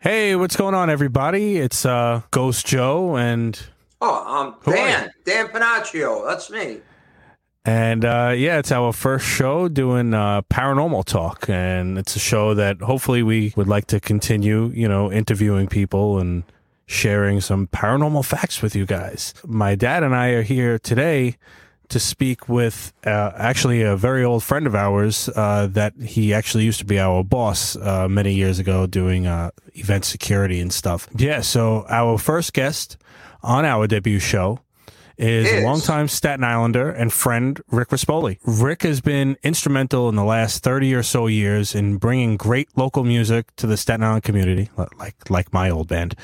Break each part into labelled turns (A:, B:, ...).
A: Hey, what's going on, everybody? It's uh, Ghost Joe and
B: Oh, um, Dan, Dan Panaccio. That's me.
A: and uh, yeah, it's our first show doing uh, paranormal talk, and it's a show that hopefully we would like to continue, you know, interviewing people and sharing some paranormal facts with you guys. My dad and I are here today to speak with uh, actually a very old friend of ours uh, that he actually used to be our boss uh, many years ago doing uh, event security and stuff. Yeah, so our first guest on our debut show is,
B: Is.
A: longtime Staten Islander and friend Rick Rispoli. Rick has been instrumental in the last 30 or so years in bringing great local music to the Staten Island community, like like my old band.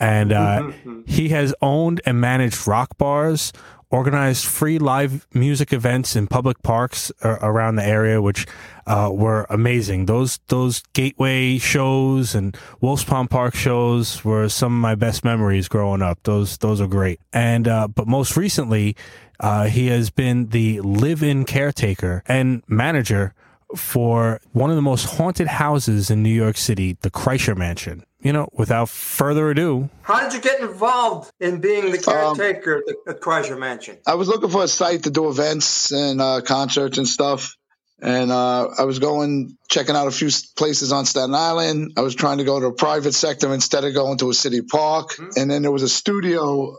A: And uh, he has owned and managed rock bars, organized free live music events in public parks uh, around the area, which uh, were amazing. Those those gateway shows and Wolf's Pond Park shows were some of my best memories growing up. Those those are great. And uh, but most recently, uh, he has been the live-in caretaker and manager for one of the most haunted houses in New York City, the Kreischer Mansion. You know, without further ado,
B: How did you get involved in being the
C: Um,
B: caretaker at the at Kreischer Mansion?
C: I was looking for a site to do events and uh, concerts and stuff. And uh, I was going, checking out a few places on Staten Island. I was trying to go to a private sector instead of going to a city park. And then there was a studio,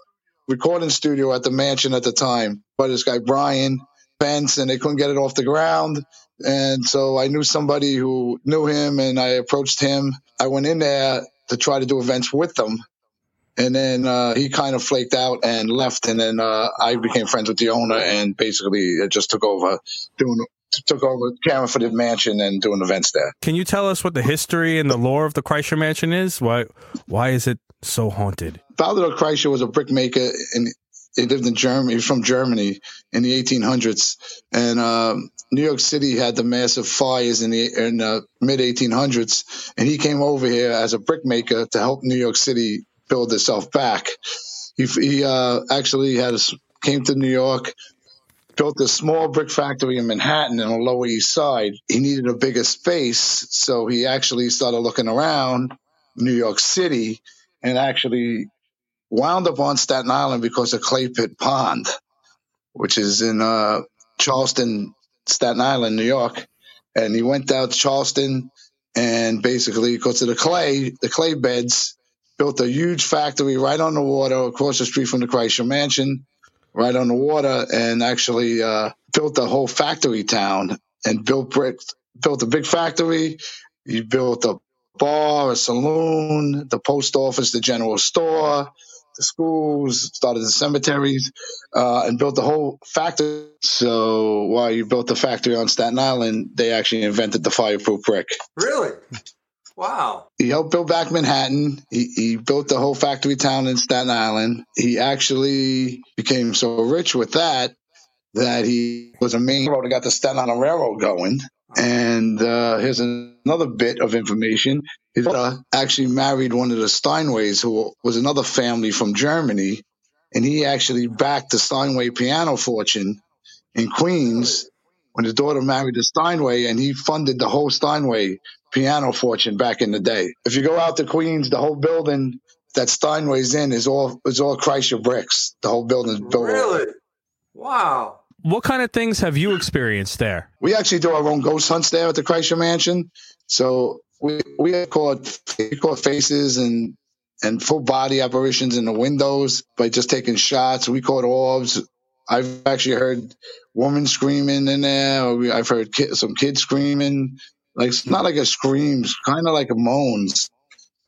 C: recording studio at the mansion at the time by this guy, Brian Pence, and they couldn't get it off the ground. And so I knew somebody who knew him and I approached him. I went in there to try to do events with them. And then uh, he kind of flaked out and left. And then uh, I became friends with the owner and basically it just took over doing took over caring for the mansion and doing events there.
A: can you tell us what the history and the lore of the Kreischer Mansion is? Why why is it so haunted?
C: Baldur Kreischer was a brickmaker and he lived in Germany. He was from Germany in the 1800s. And um, New York City had the massive fires in the in the mid 1800s. And he came over here as a brickmaker to help New York City build itself back. He, he uh, actually had a came to New York, built a small brick factory in Manhattan on the Lower East Side. He needed a bigger space, so he actually started looking around New York City and actually wound up on Staten Island because of Clay Pit Pond, which is in uh, Charleston, Staten Island, New York. And he went down to Charleston and basically, because of the clay, the clay beds, built a huge factory right on the water across the street from the Kreischer Mansion, right on the water, and actually uh, built a whole factory town and built brick, built a big factory. He built a bar, a saloon, the post office, the general store, the schools, started the cemeteries, uh, and built the whole factory. So while you built the factory on Staten Island, they actually invented the fireproof brick.
B: Really? Wow.
C: He helped build back Manhattan. He, he built the whole factory town in Staten Island. He actually became so rich with that that he was a main road that got the Staten Island Railroad going. And uh, here's another bit of information. His daughter actually married one of the Steinways, who was another family from Germany. And he actually backed the Steinway piano fortune in Queens when his daughter married the Steinway, and he funded the whole Steinway piano fortune back in the day. If you go out to Queens, the whole building that Steinway's in is all is all Kreischer bricks. The whole building is built.
B: Really? Wow.
A: What kind of things have you experienced there?
C: We actually do our own ghost hunts there at the Kreischer Mansion. So we we have caught we caught faces and and full body apparitions in the windows by just taking shots. We caught orbs. I've actually heard women screaming in there. We, I've heard some kids screaming. Like it's not like a screams, kind of like a moans.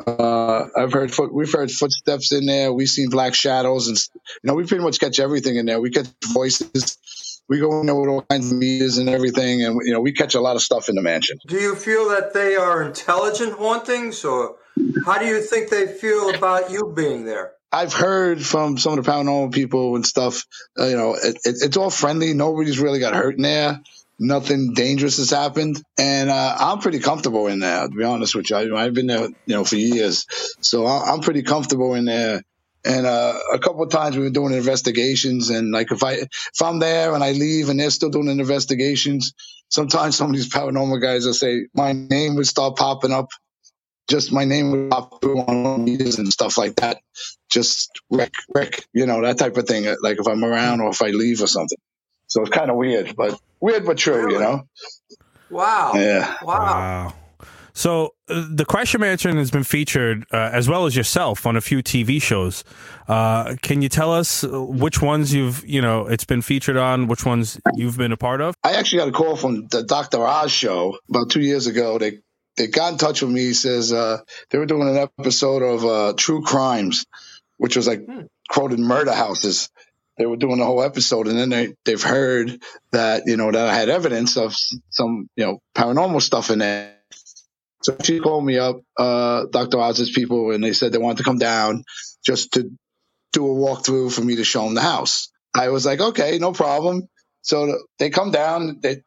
C: Uh, I've heard foot, we've heard footsteps in there. We've seen black shadows, and you know we pretty much catch everything in there. We catch voices. We go in there with all kinds of meters and everything, and you know we catch a lot of stuff in the mansion.
B: Do you feel that they are intelligent hauntings, or how do you think they feel about you being there?
C: I've heard from some of the paranormal people and stuff. Uh, you know, it, it, it's all friendly. Nobody's really got hurt in there. Nothing dangerous has happened, and uh, I'm pretty comfortable in there. To be honest with you, I, I've been there, you know, for years, so I, I'm pretty comfortable in there. And uh, a couple of times we've been doing investigations, and like if I if I'm there and I leave and they're still doing investigations, sometimes some of these paranormal guys will say my name would start popping up just my name would pop through on meters and stuff like that. Just Rick, Rick, you know, that type of thing. Like if I'm around or if I leave or something. So it's kind of weird, but weird but true,
B: Really?
C: you know.
B: Wow.
C: Yeah.
B: Wow.
A: Wow. So uh, the Kreischer Mansion has been featured, uh, as well as yourself, on a few TV shows. Uh, can you tell us uh, which ones you've, you know, it's been featured on, which ones you've been a part of?
C: I actually got a call from the Dr. Oz show about two years ago. They they got in touch with me. He says uh, they were doing an episode of uh, True Crimes, which was like
B: Hmm.
C: quoted murder houses. They were doing the whole episode, and then they they've heard that you know that I had evidence of some you know paranormal stuff in there. So she called me up, uh, Dr. Oz's people, and they said they wanted to come down just to do a walkthrough for me to show them the house. I was like, okay, no problem. So they come down. They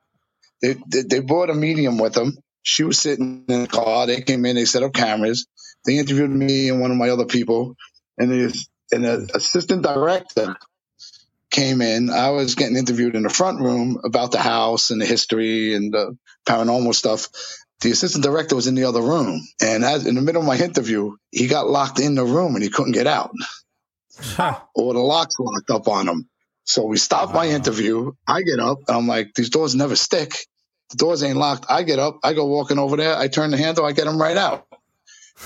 C: they they, brought a medium with them. She was sitting in the car. They came in. They set up cameras. They interviewed me and one of my other people, and the and assistant director came in. I was getting interviewed in the front room about the house and the history and the paranormal stuff. The assistant director was in the other room, and as in the middle of my interview, he got locked in the room and he couldn't get out
A: Huh.
C: or the locks locked up on him. So we stopped my interview. I get up. I'm like, these doors never stick. The doors ain't locked. I get up. I go walking over there. I turn the handle. I get them right out.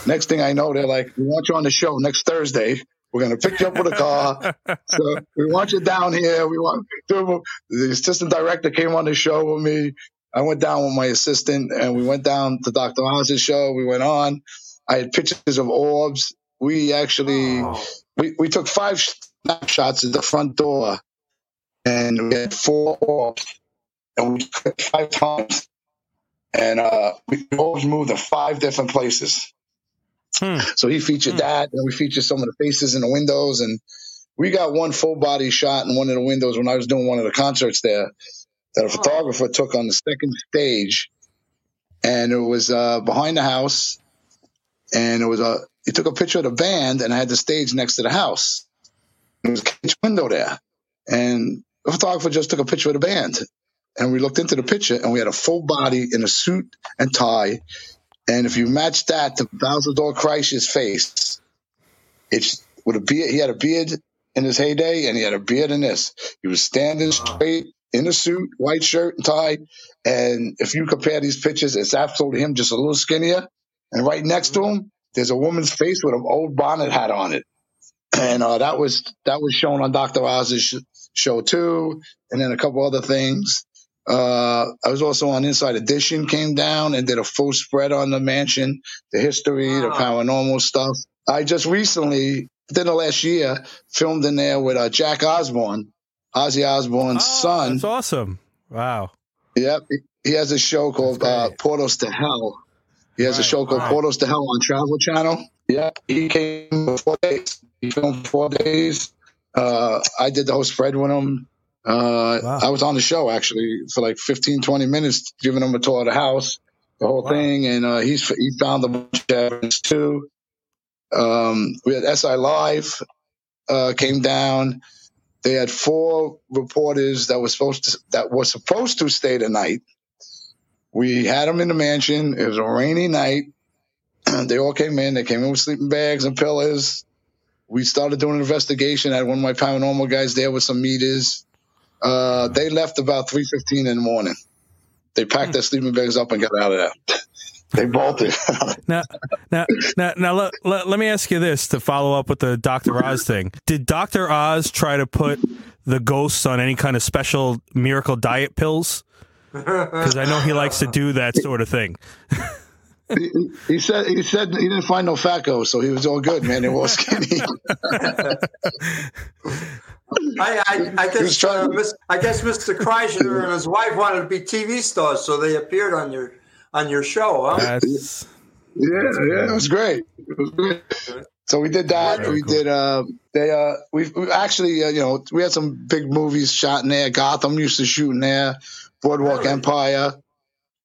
C: Next thing I know, they're like, we want you on the show next Thursday. We're going to pick you up with a car. So we want you down here. We want the assistant director came on the show with me. I went down with my assistant and we went down to Dr. Oz's show. We went on. I had pictures of orbs. We actually
B: Oh.
C: we, we took five snapshots at the front door and we had four orbs and we took five times and uh we always moved to five different places
A: Hmm.
C: so he featured
A: Hmm.
C: that and we featured some of the faces in the windows and we got one full body shot in one of the windows when i was doing one of the concerts there that a photographer took on the second stage and it was uh behind the house and it was a he took a picture of the band and I had the stage next to the house. There was a cage window there. And the photographer just took a picture of the band. And we looked into the picture and we had a full body in a suit and tie. And if you match that to Balthazar Kreischer's face, it's with a beard. He had a beard in his heyday and he had a beard in this. He was standing straight in a suit, white shirt and tie. And if you compare these pictures, it's absolutely him, just a little skinnier. And right next to him, there's a woman's face with an old bonnet hat on it. And uh, that was that was shown on Dr. Oz's sh- show too, and then a couple other things. Uh, I was also on Inside Edition, came down and did a full spread on the mansion, the history, the paranormal stuff. I just recently, within the last year, filmed in there with uh, Jack Osbourne, Ozzy Osbourne's
A: Oh,
C: son.
A: That's awesome. Wow.
C: Yep. He has a show called uh. Portals to Hell. He has a show called
A: right.
C: Portals to Hell on Travel Channel. Yeah. He came for four days. He filmed four days. Uh, I did the whole spread with him. Uh,
A: Wow.
C: I was on the show actually for like 15, 20 minutes, giving him a tour of the house, the whole
A: Wow.
C: thing. And uh, he's he found a bunch of evidence too. Um, we had SI Live uh, came down. They had four reporters that were supposed to that were supposed to stay the night. We had them in the mansion. It was a rainy night. they all came in. They came in with sleeping bags and pillows. We started doing an investigation. I had one of my paranormal guys there with some meters. Uh, they left about three fifteen in the morning. They packed their sleeping bags up and got out of there. they bolted.
A: Now, now, now, now let, let, let me ask you this to follow up with the Dr. Oz thing. Did Dr. Oz try to put the ghosts on any kind of special miracle diet pills? Because I know he likes to do that sort of thing.
C: he, he said he said he didn't find no fat ghosts, so he was all good, man. It was skinny.
B: I, I, I guess uh,
C: to-
B: Miss, I guess Mr. Kreischer and his wife wanted to be TV stars, so they appeared on your on your show, huh?
A: That's
C: Yeah, yeah, it was great. It was great. So we did that.
A: Very
C: we
A: cool.
C: did. Uh, they. Uh, we, we actually, uh, you know, we had some big movies shot in there. Gotham used to shoot in there. Boardwalk
B: Really?
C: Empire.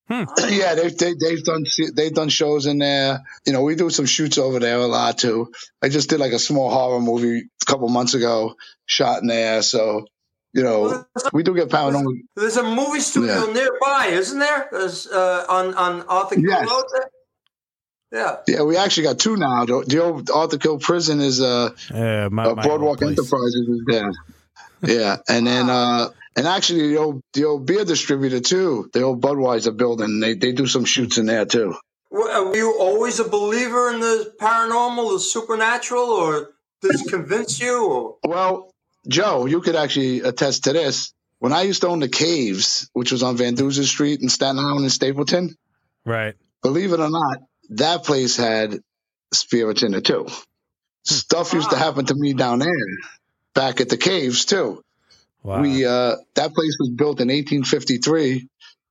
A: Hmm.
C: yeah, they, they they've done they've done shows in there. You know, we do some shoots over there a lot too. I just did like a small horror movie a couple months ago, shot in there. So, you know,
B: Well,
C: we do get paranormal.
B: There's a movie studio
C: Yeah.
B: nearby, isn't there? There's uh, on on Arthur
C: Yes.
B: Road there. Yeah.
C: Yeah, we actually got two now. The, the old Arthur Kill Prison is uh,
A: Yeah, my,
C: uh
A: my
C: Boardwalk. Enterprises is there. Yeah, and then uh, and actually the old the old beer distributor too, the old Budweiser building. They they do some shoots in there too.
B: Were were you always a believer in the paranormal, the supernatural, or this convince you? Or
C: Well, Joe, you could actually attest to this. When I used to own the Caves, which was on Van Duzer Street in Staten Island and Stapleton,
A: Right.
C: believe it or not, that place had spirits in it too. Stuff used to happen to me down there, back at the Caves too.
A: Wow.
C: We uh, that place was built in 1853,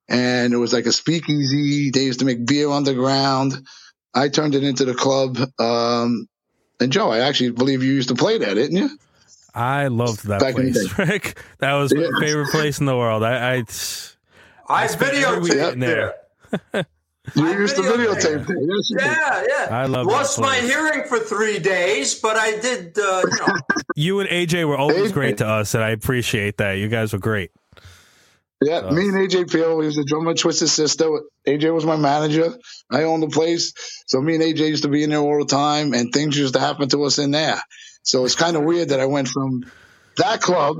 C: and it was like a speakeasy. They used to make beer underground. I turned it into the club. Um, and Joe, I actually believe you used to play there, didn't you?
A: I loved that
C: Back
A: place, Rick. That was my favorite place in the world. I, I
B: I
A: spent every
B: videotaped
A: weekend
B: there.
A: there.
C: You
B: I
C: used to videotape that. Yes, you did.
B: Yeah, yeah.
A: I love that
B: Lost my hearing for three days, but I did. Uh, you know,
A: you and AJ were always
C: AJ.
A: great to us, and I appreciate that. You guys were great.
C: Yeah,
A: So-
C: me and AJ Pero, he was the drummer of Twisted Sister. AJ was my manager. I owned the place. So me and AJ used to be in there all the time and things used to happen to us in there. So it's kind of weird that I went from that club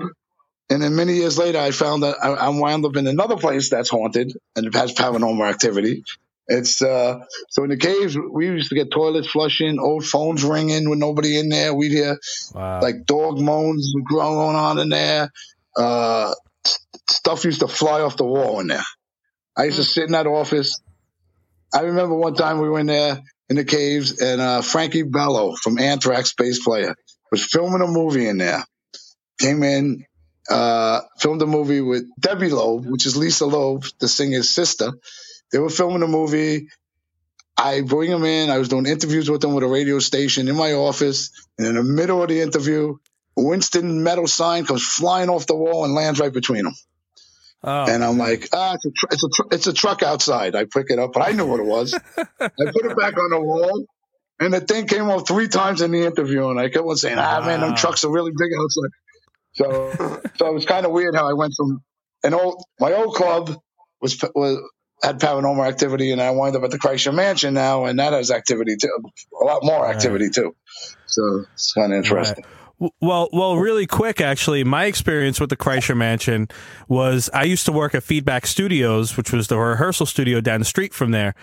C: and then many years later I found that I, I wound up in another place that's haunted and it has paranormal activity. It's uh so in the caves we used to get toilets flushing, old phones ringing with nobody in there. We'd hear
A: Wow.
C: like dog moans going on in there. Uh, stuff used to fly off the wall in there. I used to sit in that office. I remember one time we were in there in the caves, and uh, Frankie Bello from Anthrax, bass player, was filming a movie in there. Came in, uh, filmed a movie with Debbie Loeb, which is Lisa Loeb, the singer's sister. They were filming a movie. I bring them in. I was doing interviews with them with a radio station in my office. And in the middle of the interview, Winston metal sign comes flying off the wall and lands right between them.
A: oh,
C: And I'm like, ah, it's a, tr- it's a, tr- it's a truck outside. I pick it up, but I knew what it was. I put it back on the wall, and the thing came off three times in the interview, and I kept on saying, ah, man, them trucks are really big outside. So, so it was kind of weird how I went from an old, my old club was was had paranormal activity, and I wind up at the Kreischer Mansion now, and that has activity too, a lot more activity too. So it's kind of interesting.
A: W- Well, well, really quick, actually, my experience with the Kreischer Mansion was I used to work at Feedback Studios, which was the rehearsal studio down the street from there.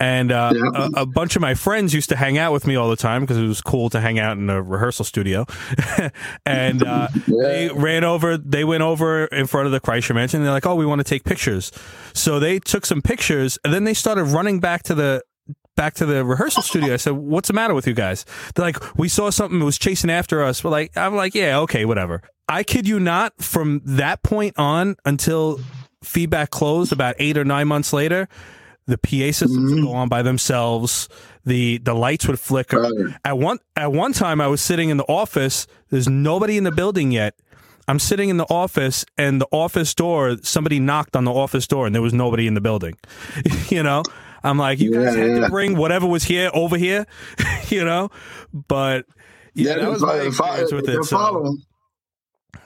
A: And uh,
C: Yeah.
A: a, a bunch of my friends used to hang out with me all the time because it was cool to hang out in a rehearsal studio. and uh, they ran over, they went over in front of the Kreischer Mansion. And they're like, "Oh, we want to take pictures." So they took some pictures, and then they started running back to the back to the rehearsal studio. I said, "What's the matter with you guys?" They're like, "We saw something that was chasing after us." We're like, "I'm like, yeah, okay, whatever." I kid you not. From that point on until feedback closed, about eight or nine months later, the PA systems would go on by themselves. The the lights would flicker.
C: Right.
A: At one at one time, I was sitting in the office. There's nobody in the building yet. I'm sitting in the office, and the office door. Somebody knocked on the office door, and there was nobody in the building. you know, I'm like, you guys had
C: yeah.
A: to bring whatever was here over here. you know, but yeah, that was my
C: they're
A: with it. So.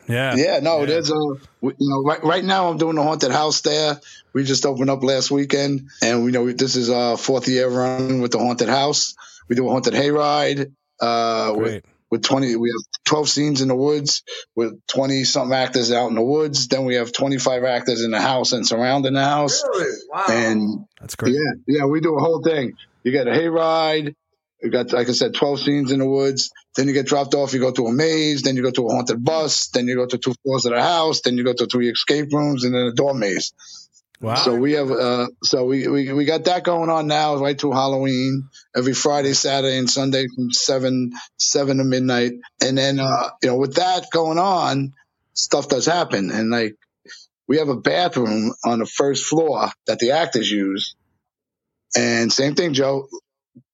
C: Yeah,
A: yeah,
C: no,
A: Yeah.
C: there's a you know right, right now I'm doing the haunted house there. We just opened up last weekend, and we know this is our fourth year running with the haunted house. We do a haunted hayride uh, with with 20 we have 12 scenes in the woods with 20 something actors out in the woods then we have 25 actors in the house and surrounding the house
B: really? Wow.
C: and
A: That's great.
C: yeah yeah we do a whole thing you got a hayride you got like i said 12 scenes in the woods. Then you get dropped off. You go to a maze. Then you go to a haunted bus. Then you go to two floors of the house. Then you go to three escape rooms and then a door maze.
A: Wow.
C: so we have, uh, so we, we we got that going on now, right through Halloween, every Friday, Saturday, and Sunday from seven seven to midnight, and then uh, you know with that going on, stuff does happen, and like we have a bathroom on the first floor that the actors use, and same thing, Joe.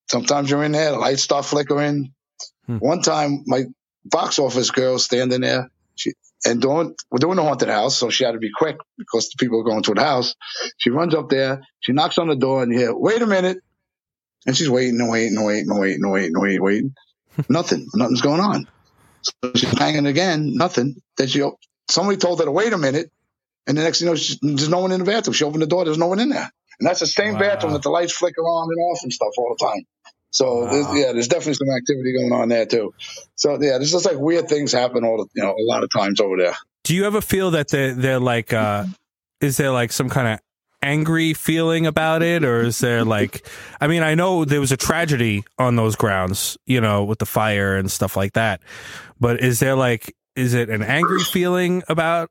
C: Sometimes you're in there, the lights start flickering.
A: Hmm.
C: One time, my box office girl standing there, she and doing we're doing the haunted house, so she had to be quick because the people are going to the house. She runs up there, she knocks on the door, and you hear, "Wait a minute," and she's waiting and waiting and waiting and waiting and waiting and waiting, waiting. Nothing, nothing's going on. So she's hanging again, nothing. Then she somebody told her to wait a minute, and the next thing you know, she, there's no one in the bathroom. She opened the door, there's no one in there. And that's the same
A: Wow.
C: bathroom that the lights flicker on and off and stuff all the time. So there's, yeah, there's definitely some activity going on there too. So yeah, there's just like weird things happen all the you know a lot of times over there.
A: Do you ever feel that they're, they're like, uh, is there like some kind of angry feeling about it? Or is there like, I mean, I know there was a tragedy on those grounds, you know, with the fire and stuff like that. But is there like, is it an angry feeling about,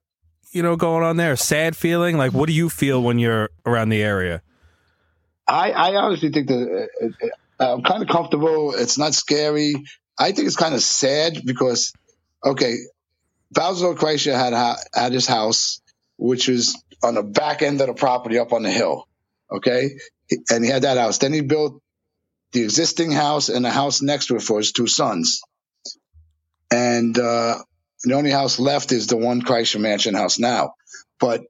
A: you know, going on there? A sad feeling? Like, what do you feel when you're around the area?
C: I, I honestly think that uh, uh, I'm kind of comfortable. It's not scary. I think it's kind of sad because, okay, Bowser Kreischer had had his house, which was on the back end of the property up on the hill. Okay, and he had that house. Then he built the existing house and the house next to it for his two sons. And uh, the only house left is the one Kreischer Mansion house now. But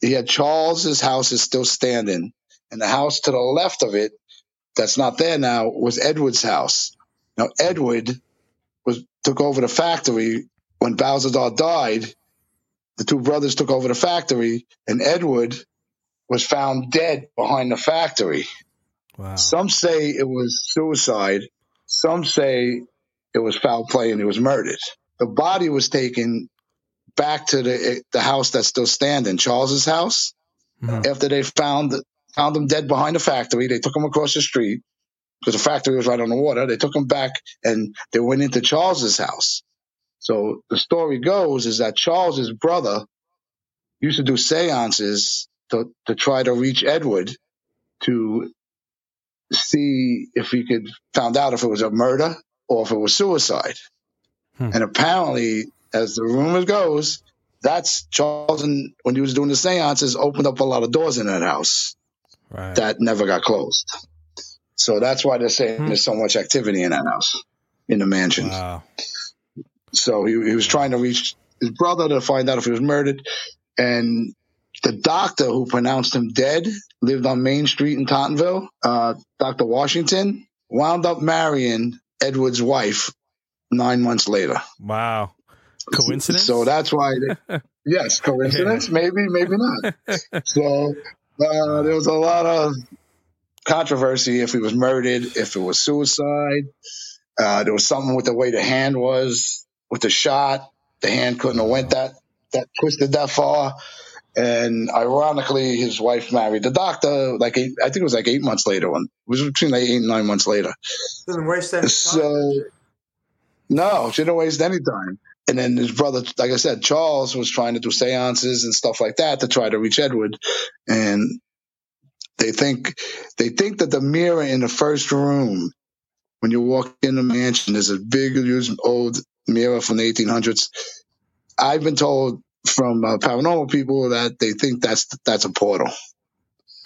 C: he had Charles's house is still standing, and the house to the left of it that's not there now was Edward's house. Now Edward was took over the factory when Balthazar died. The two brothers took over the factory, and Edward was found dead behind the factory.
A: Wow.
C: Some say it was suicide. Some say it was foul play and he was murdered. The body was taken back to the the house that's still standing, Charles's house.
A: Mhm.
C: After they found found him dead behind the factory, they took him across the street because the factory was right on the water. They took him back and they went into Charles's house. So the story goes is that Charles's brother used to do seances to, to try to reach Edward to see if he could found out if it was a murder or if it was suicide.
A: Hmm.
C: And apparently, as the rumor goes, that's Charles and when he was doing the seances opened up a lot of doors in that house
A: Right.
C: that never got closed. So that's why they're saying
A: Hmm.
C: there's so much activity in that house, in the mansion.
A: Wow.
C: So he, he was trying to reach his brother to find out if he was murdered. And the doctor who pronounced him dead lived on Main Street in Tottenville. Uh, Dr. Washington wound up marrying Edward's wife nine months later.
A: Wow. Coincidence?
C: So that's why, they, yes, coincidence, maybe, maybe not. So uh, there was a lot of controversy if he was murdered, if it was suicide. Uh, there was something with the way the hand was with the shot. The hand couldn't have went that that twisted that far. And ironically, his wife married the doctor. Like eight, I think it was like eight months later. When it was between like eight and nine months later.
B: Didn't waste any time.
C: So no, she didn't waste any time. And then his brother, like I said, Charles was trying to do seances and stuff like that to try to reach Edward. And they think they think that the mirror in the first room, when you walk in the mansion, is a big used old mirror from the 1800s. I've been told from uh, paranormal people that they think that's that's a portal.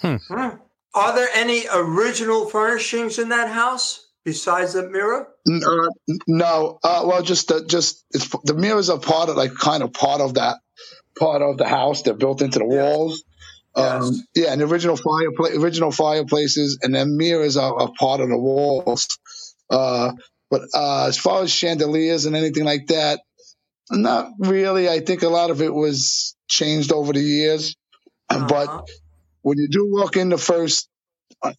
B: Hmm. Are there any original furnishings in that house besides the mirror?
C: Uh, no, uh, well, just the, just it's the mirrors are part of like kind of part of that part of the house. They're built into the
B: Yes.
C: walls. Um,
B: Yes.
C: yeah, and the original fireplace, original fireplaces, and then mirrors are, are part of the walls. Uh, but uh, as far as chandeliers and anything like that, not really. I think a lot of it was changed over the years. But
B: Uh-huh.
C: when you do walk in the first,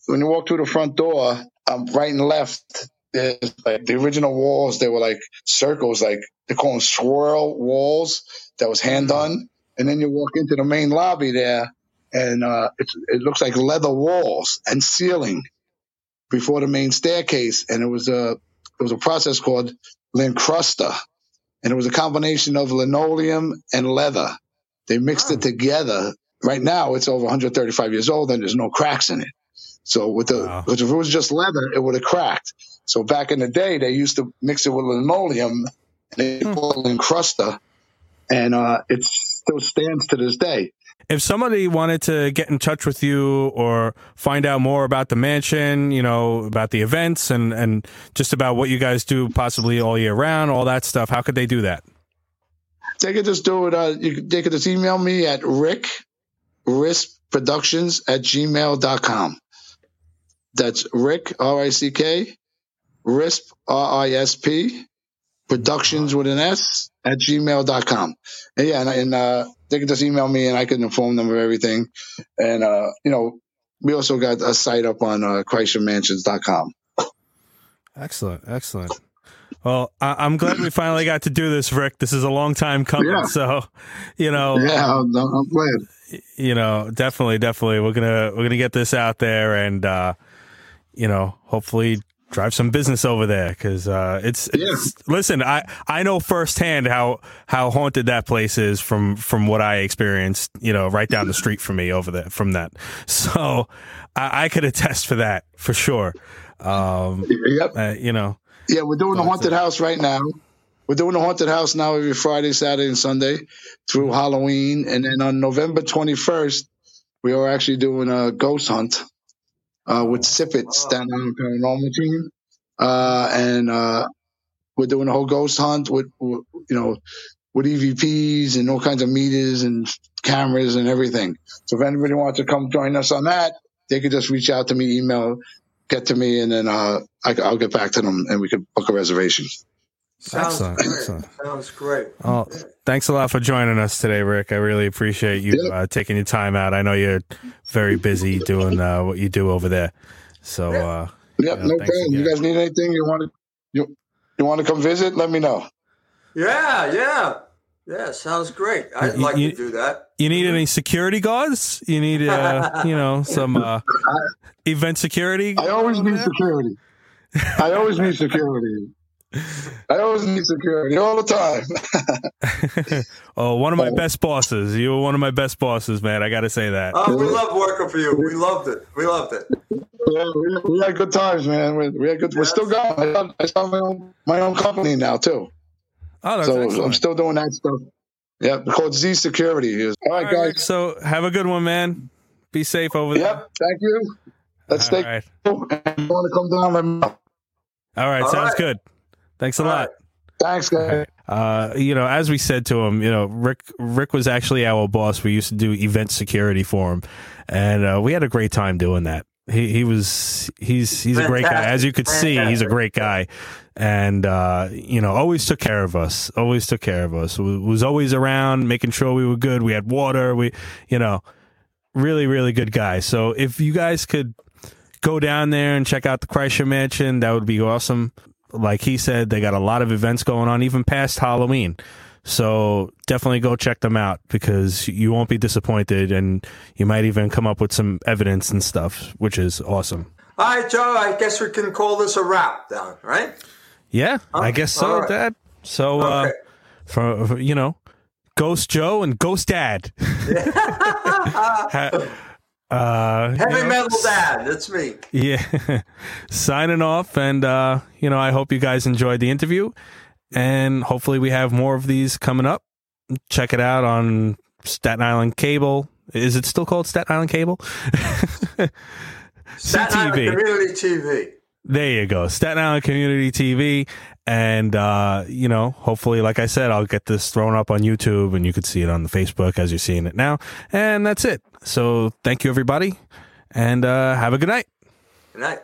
C: when you walk through the front door, um, right and left, there's like the original walls. They were like circles, like they call them swirl walls. That was hand done. And then you walk into the main lobby there, and uh, it's, it looks like leather walls and ceiling before the main staircase. And it was a it was a process called lincrusta, and it was a combination of linoleum and leather. They mixed it together. Right now, it's over 135 years old, and there's no cracks in it. So with the
A: Wow.
C: if it was just leather, it would have cracked. So back in the day, they used to mix it with linoleum, and they call it lincrusta, and uh, it still stands to this day.
A: if somebody wanted to get in touch with you or find out more about the mansion, you know, about the events and, and just about what you guys do possibly all year round, all that stuff, how could they do that?
C: They could just do it. Uh, you they could just email me at rick rispproductions at gmail.com. That's Rick, R I C K, RISP, R I S P, productions with an S at gmail.com. And yeah, and, and uh, they can just email me and I can inform them of everything. And, uh, you know, we also got a site up on uh, KreischerMansions.com.
A: Excellent, excellent. Well, I- am glad we finally got to do this, Rick. This is a long time coming. Yeah. So, you know,
C: yeah, I'm, I'm glad.
A: You know, definitely, definitely, we're gonna we're gonna get this out there, and uh, you know, hopefully drive some business over there because uh, it's, yeah. it's, listen i i know firsthand how how haunted that place is from from what i experienced you know right down the street from me over there from that. So i, I could attest for that for sure. Um yep. Uh, you know
C: yeah we're doing the haunted house right now. We're doing the haunted house now every friday saturday and sunday through halloween. And then on november 21st we are actually doing a ghost hunt uh, with Sipit, Staten Island Paranormal Team, uh, and uh, we're doing a whole ghost hunt with, with, you know, with EVPs and all kinds of meters and cameras and everything. So if anybody wants to come join us on that, they could just reach out to me, email, get to me, and then uh, I, will get back to them and we could book a reservation.
B: Sounds excellent, great. excellent. Sounds great.
A: Oh, thanks a lot for joining us today, Rick. I really appreciate you uh, taking your time out. I know you're very busy doing uh, what you do over there. So, uh,
C: yeah, no problem. Again. You guys need anything? You want to you you want to come visit? Let me know.
B: Yeah, yeah, yeah. Sounds great. I'd you, like you, to do that.
A: You need any security guards? You need, uh, you know, some uh, event security.
C: I always need there? security. I always need security. I always need security all the time.
A: oh, one of my best bosses. You were one of my best bosses, man. I got to say that.
B: Oh, we loved working for you. We loved it. We loved it.
C: Yeah, we, we had good times, man. We, we had good. Yes. We're still going. I start my own my own company now too.
A: Oh, that's so excellent.
C: I'm still doing that stuff. Yeah, called Z Security. All right, all right, guys.
A: So have a good one, man. Be safe over there.
C: Yep. Thank you. Let's all stay. Right. Cool. And want to come down? Let me.
A: All right. All sounds right. good. Thanks a All lot. Right.
C: Thanks, guys.
A: Uh, you know, as we said to him, you know, Rick Rick was actually our boss. We used to do event security for him, and uh, we had a great time doing that. He he was he's he's a great guy. As you could see, he's a great guy, and uh, you know, always took care of us. Always took care of us. Was always around, making sure we were good. We had water. We, you know, really really good guy. So if you guys could go down there and check out the Kreischer Mansion, that would be awesome like he said, they got a lot of events going on even past Halloween. So definitely go check them out because you won't be disappointed and you might even come up with some evidence and stuff, which is awesome.
B: All right, Joe, I guess we can call this a wrap down, right?
A: Yeah, I guess so, right. Dad. So, uh, okay. uh, for, for, you know, Ghost Joe and Ghost Dad.
B: Uh, Heavy metal dad, that's me.
A: Yeah, signing off, and uh, you know, I hope you guys enjoyed the interview, and hopefully we have more of these coming up. Check it out on Staten Island Cable. Is it still called Staten Island Cable?
B: Staten Island Community TV.
A: There you go, Staten Island Community TV, and uh, you know, hopefully, like I said, I'll get this thrown up on YouTube, and you could see it on the Facebook as you're seeing it now. And that's it. So thank you, everybody, and uh, have a good night.
B: Good night.